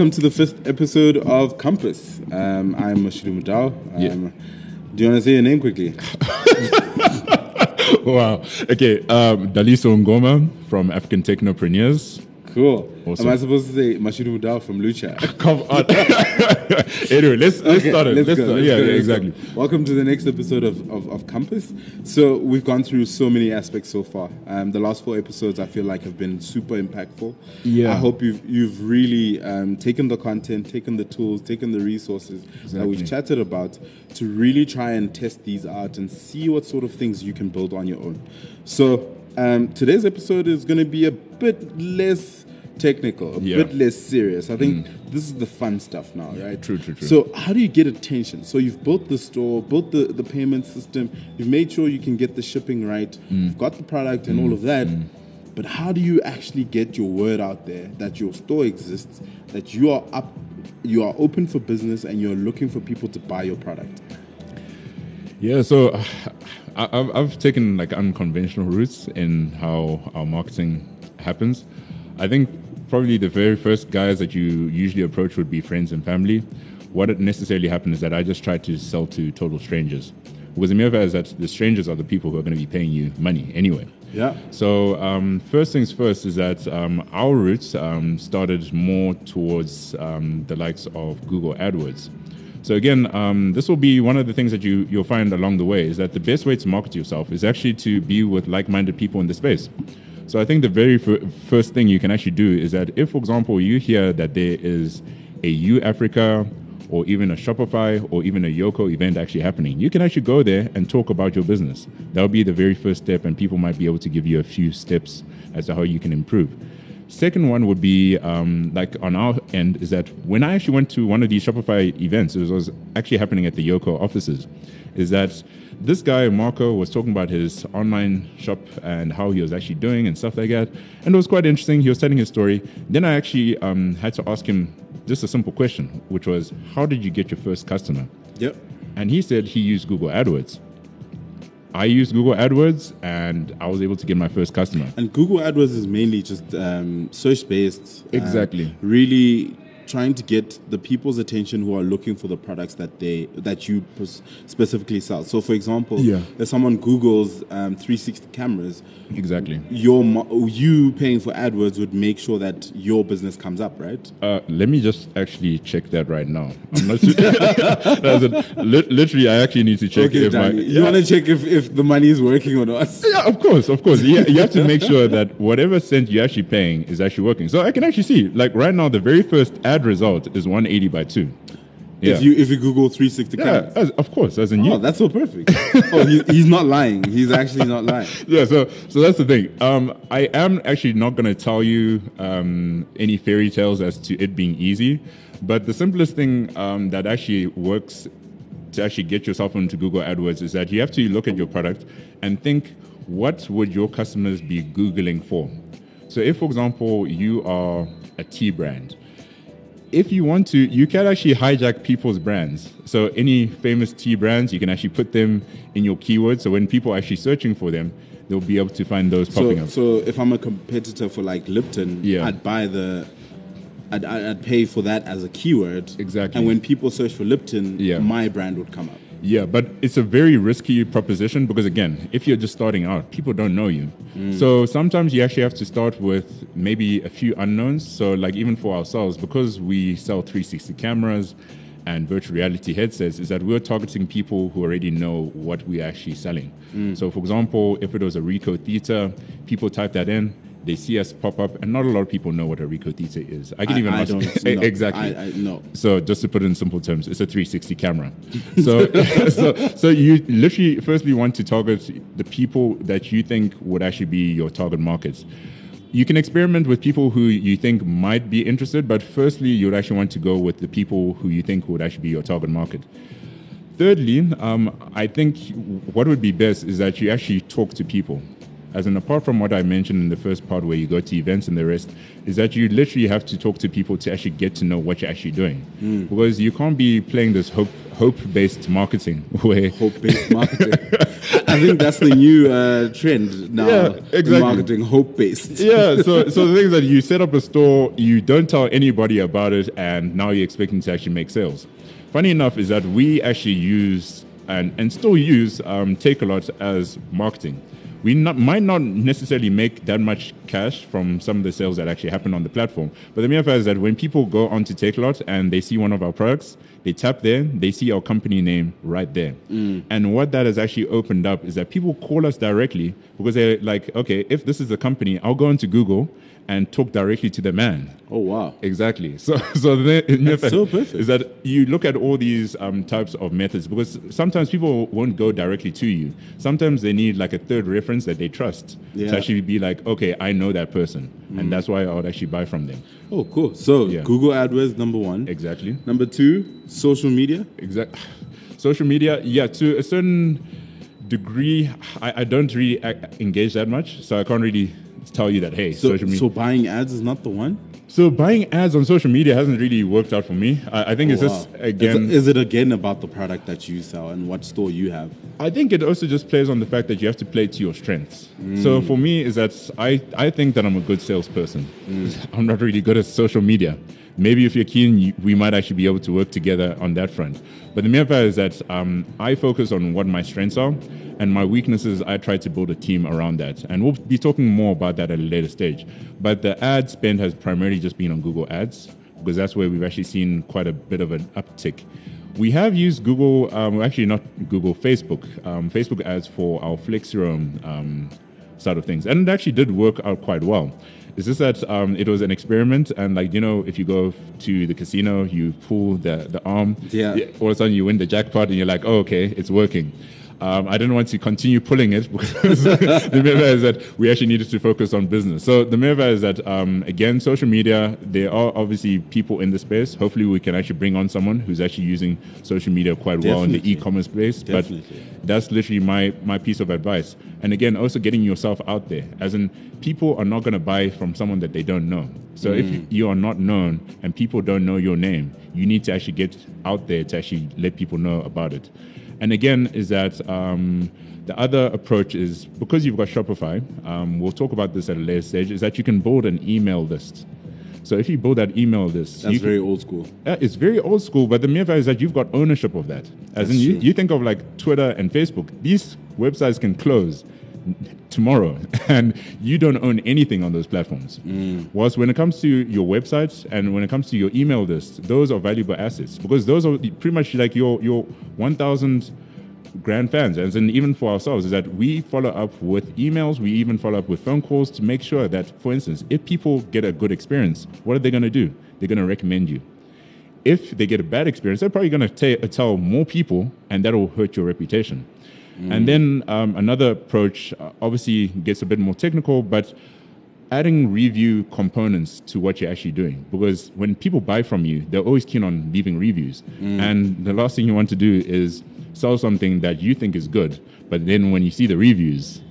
Welcome to the fifth episode of Compass. Um, I'm Mashiru Mudao. Um, Yeah. Do you want to say your name quickly? wow. Okay. Um, Daliso Ngoma from African Technopreneurs. Cool. Awesome. Am I supposed to say Mashiru Mudao from Lucha? Come on. anyway, let's, let's Okay, start it. let's Let's go, start- let's yeah, go, yeah, let's go. exactly. Welcome to the next episode of, of, of Compass. So we've gone through so many aspects so far. Um, the last four episodes I feel like have been super impactful. Yeah. I hope you've you've really um, taken the content, taken the tools, taken the resources that we've chatted about to really try and test these out and see what sort of things you can build on your own. So um, today's episode is going to be a bit less technical, a Yeah. bit less serious. I think this is the fun stuff now, right? True, true, true. So how do you get attention? So you've built the store, built the, the payment system, you've made sure you can get the shipping right, Mm. you've got the product and all of that. But how do you actually get your word out there that your store exists, that you are up, you are open for business, and you're looking for people to buy your product? Yeah, so uh, I, I've, I've taken like unconventional routes in how our marketing happens. I think probably the very first guys that you usually approach would be friends and family. What necessarily happened is that I just tried to sell to total strangers. Because the mere fact is that the strangers are the people who are going to be paying you money anyway. Yeah. So um, first things first is that um, our roots um, started more towards um, the likes of Google AdWords. So again, um, this will be one of the things that you you'll find along the way is that the best way to market yourself is actually to be with like-minded people in the space. So I think the very fir- first thing you can actually do is that if, for example, you hear that there is a U Africa or even a Shopify or even a Yoco event actually happening, you can actually go there and talk about your business. That'll be the very first step, and people might be able to give you a few steps as to how you can improve. Second one would be um, like on our end is that when I actually went to one of these Shopify events, it was actually happening at the Yoco offices, is that this guy Marco was talking about his online shop and how he was actually doing and stuff like that, and it was quite interesting. He was telling his story. Then I actually um, had to ask him just a simple question, which was, "How did you get your first customer?" Yep. And he said he used Google AdWords. I used Google AdWords, and I was able to get my first customer. And Google AdWords is mainly just um, search based. Exactly. really trying to get the people's attention who are looking for the products that they that you specifically sell. So, for example, Yeah. if someone Google's um, 360 cameras, Exactly. your you paying for AdWords would make sure that your business comes up, right? Uh, let me just actually check that right now. I'm not sure. That's it. Lit- literally, I actually need to check Okay, if my. Danny, you want to check if, if the money is working or not? Yeah, of course, of course. You, you have to make sure that whatever cent you're actually paying is actually working. So I can actually see, like right now, the very first ad result is 180 by 2. Yeah. If you if you Google 360 yeah, as, of course, as in you. Oh, that's so perfect. oh, he, he's not lying. He's actually not lying. yeah, so so that's the thing. Um, I am actually not going to tell you um, any fairy tales as to it being easy, but the simplest thing um, that actually works to actually get yourself into Google AdWords is that you have to look at your product and think, what would your customers be googling for? So, if for example you are a tea brand, if you want to, you can actually hijack people's brands. So any famous tea brands, you can actually put them in your keywords. So when people are actually searching for them, they'll be able to find those popping So, up. so if I'm a competitor for like Lipton, Yeah. I'd buy the, I'd, I'd I'd pay for that as a keyword. Exactly. And when people search for Lipton, Yeah. my brand would come up. Yeah, but it's a very risky proposition because again, if you're just starting out, people don't know you. Mm. So sometimes you actually have to start with maybe a few unknowns. So like even for ourselves, because we sell 360 cameras and virtual reality headsets, is that we're targeting people who already know what we're actually selling. Mm. So for example, if it was a Ricoh Theta, people type that in, they see us pop up, and not a lot of people know what a Ricoh Theta is. I can I- even I ask E- exactly. I, I no. So just to put it in simple terms, it's a 360 camera. So, so, so you literally firstly want to target the people that you think would actually be your target markets. You can experiment with people who you think might be interested, but firstly, you'd actually want to go with the people who you think would actually be your target market. Thirdly, um, I think what would be best is that you actually talk to people. As in, apart from what I mentioned in the first part where you go to events and the rest, is that you literally have to talk to people to actually get to know what you're actually doing. Because you can't be playing this hope hope based marketing where Hope based marketing. I, I think that's the new uh, trend now. Yeah, exactly. Marketing hope based. yeah, so so the thing is that you set up a store, you don't tell anybody about it, and now you're expecting to actually make sales. Funny enough is that we actually use and, and still use um, Takealot as marketing. We not, might not necessarily make that much cash from some of the sales that actually happen on the platform, but the mere fact is that when people go onto Takealot and they see one of our products, they tap there, they see our company name right there. And what that has actually opened up is that people call us directly because they're like, okay, if this is a company, I'll go into Google and talk directly to the man. Oh wow. Exactly. So, so the, in That's so perfect. is that you look at all these um, types of methods because sometimes people won't go directly to you. Sometimes they need like a third reference that they trust Yeah. to actually be like, okay, I know that person, and mm. that's why I would actually buy from them. Oh cool. So Yeah. Google AdWords number one. Exactly. Number two, social media. Exact. Social media, yeah, to a certain degree, I, I don't really engage that much, so I can't really tell you that. Hey, So, social media. so buying ads is not the one. So buying ads on social media hasn't really worked out for me. I, I think it's Oh, just wow. again. Is, is it again about the product that you sell and what store you have? I think it also just plays on the fact that you have to play to your strengths. So mm. for me, is that I, I think that I'm a good salesperson. Mm. I'm not really good at social media. Maybe if you're keen, we might actually be able to work together on that front. But the mere fact is that um, I focus on what my strengths are, and my weaknesses, I try to build a team around that. And we'll be talking more about that at a later stage. But the ad spend has primarily just been on Google Ads because that's where we've actually seen quite a bit of an uptick. We have used Google, um, actually not Google, Facebook, um, Facebook ads for our Flexiroam um, side of things, and it actually did work out quite well. It's just that um, it was an experiment, and like you know, if you go to the casino, you pull the the arm, Yeah. all of a sudden you win the jackpot, and you're like, oh, okay, it's working. Um, I didn't want to continue pulling it because the fact is that we actually needed to focus on business. So the fact is that um, again, social media. There are obviously people in the space. Hopefully, we can actually bring on someone who's actually using social media quite well in the e-commerce space. Definitely. But that's literally my my piece of advice. And again, also getting yourself out there, as in people are not going to buy from someone that they don't know. So if you are not known and people don't know your name, you need to actually get out there to actually let people know about it. And again, is that um, the other approach is because you've got Shopify. Um, we'll talk about this at a later stage. Is that you can build an email list. So if you build that email list, That's can- very old school. uh, it's very old school, but the mere fact is that you've got ownership of that. As That's in, you, you think of like Twitter and Facebook, these websites can close tomorrow, and you don't own anything on those platforms. Mm. Whilst when it comes to your websites and when it comes to your email list, those are valuable assets because those are pretty much like your your 1,000 grand fans. And then even for ourselves, is that we follow up with emails, we even follow up with phone calls to make sure that, for instance, if people get a good experience, what are they going to do? They're going to recommend you if they get a bad experience, they're probably going to tell more people, and that'll hurt your reputation. And then um, another approach uh, obviously gets a bit more technical, but adding review components to what you're actually doing. Because when people buy from you, they're always keen on leaving reviews. And the last thing you want to do is sell something that you think is good, but then when you see the reviews,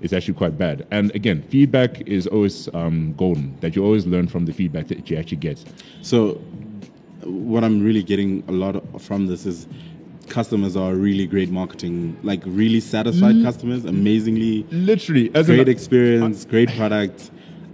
it's actually quite bad. And again, feedback is always um, golden, that you always learn from the feedback that you actually get. So, what I'm really getting a lot from this is customers are really great marketing, like really satisfied customers, amazingly Literally, as great experience, great product.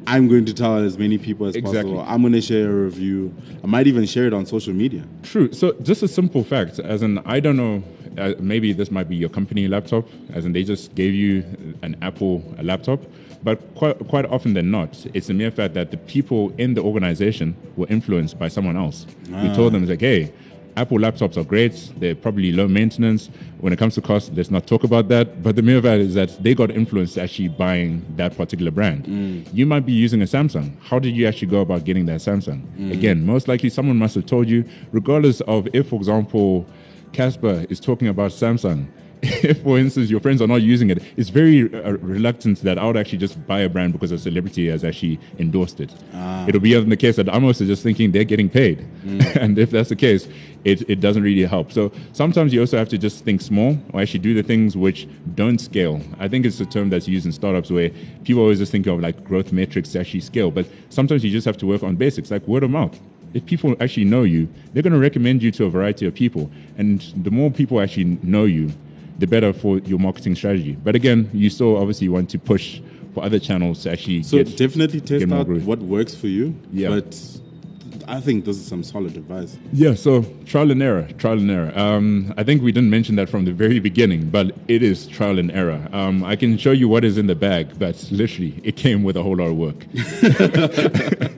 I'm going to tell as many people as Exactly. possible. I'm going to share a review. I might even share it on social media. True. So just a simple fact, as in, I don't know, uh, maybe this might be your company laptop, as in they just gave you an Apple laptop, but quite, quite often than not, it's the mere fact that the people in the organization were influenced by someone else. who told them, like, hey, Apple laptops are great. They're probably low maintenance. When it comes to cost, let's not talk about that. But the mere fact is that they got influenced actually buying that particular brand. Mm. You might be using a Samsung. How did you actually go about getting that Samsung? Mm. Again, most likely someone must have told you, regardless of if, for example, Cassper is talking about Samsung. If, for instance, your friends are not using it, it's very uh, reluctant that I would actually just buy a brand because a celebrity has actually endorsed it. It'll be in the case that I'm also just thinking they're getting paid. and if that's the case, it, it doesn't really help. So sometimes you also have to just think small or actually do the things which don't scale. I think it's a term that's used in startups where people always just think of like growth metrics to actually scale. But sometimes you just have to work on basics like word of mouth if people actually know you, they're going to recommend you to a variety of people. And the more people actually know you, the better for your marketing strategy. But again, you still obviously want to push for other channels to actually So get definitely test out growth. what works for you. Yeah. But I think this is some solid advice. Yeah, so trial and error, trial and error. Um, I think we didn't mention that from the very beginning, but it is trial and error. Um, I can show you what is in the bag, but literally, it came with a whole lot of work.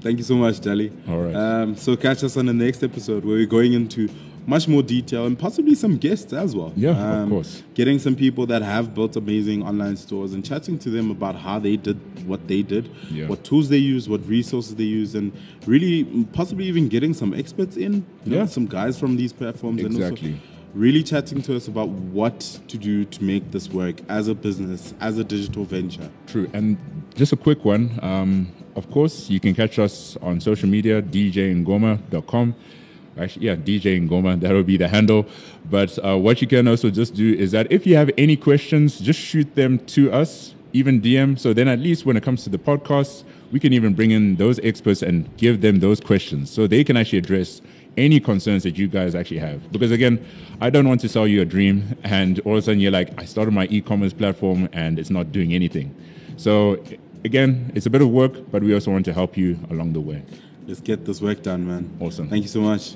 Thank you so much, Dali. All right. Um, so catch us on the next episode where we're going into much more detail and possibly some guests as well. Yeah, of Um, course. Getting some people that have built amazing online stores and chatting to them about how they did what they did, Yeah. what tools they use, what resources they use, and really possibly even getting some experts in, you know, Yeah. some guys from these platforms, and Exactly. also really chatting to us about what to do to make this work as a business, as a digital venture. True. And just a quick one. Um, of course, you can catch us on social media, djngoma.com. Actually, yeah, DJ Ngoma, that will be the handle. But uh, what you can also just do is that if you have any questions, just shoot them to us, even DM. So then at least when it comes to the podcast, we can even bring in those experts and give them those questions so they can actually address any concerns that you guys actually have. Because again, I don't want to sell you a dream and all of a sudden you're like, I started my e-commerce platform and it's not doing anything. So again, it's a bit of work, but we also want to help you along the way. Let's get this work done, man. Awesome. Thank you so much.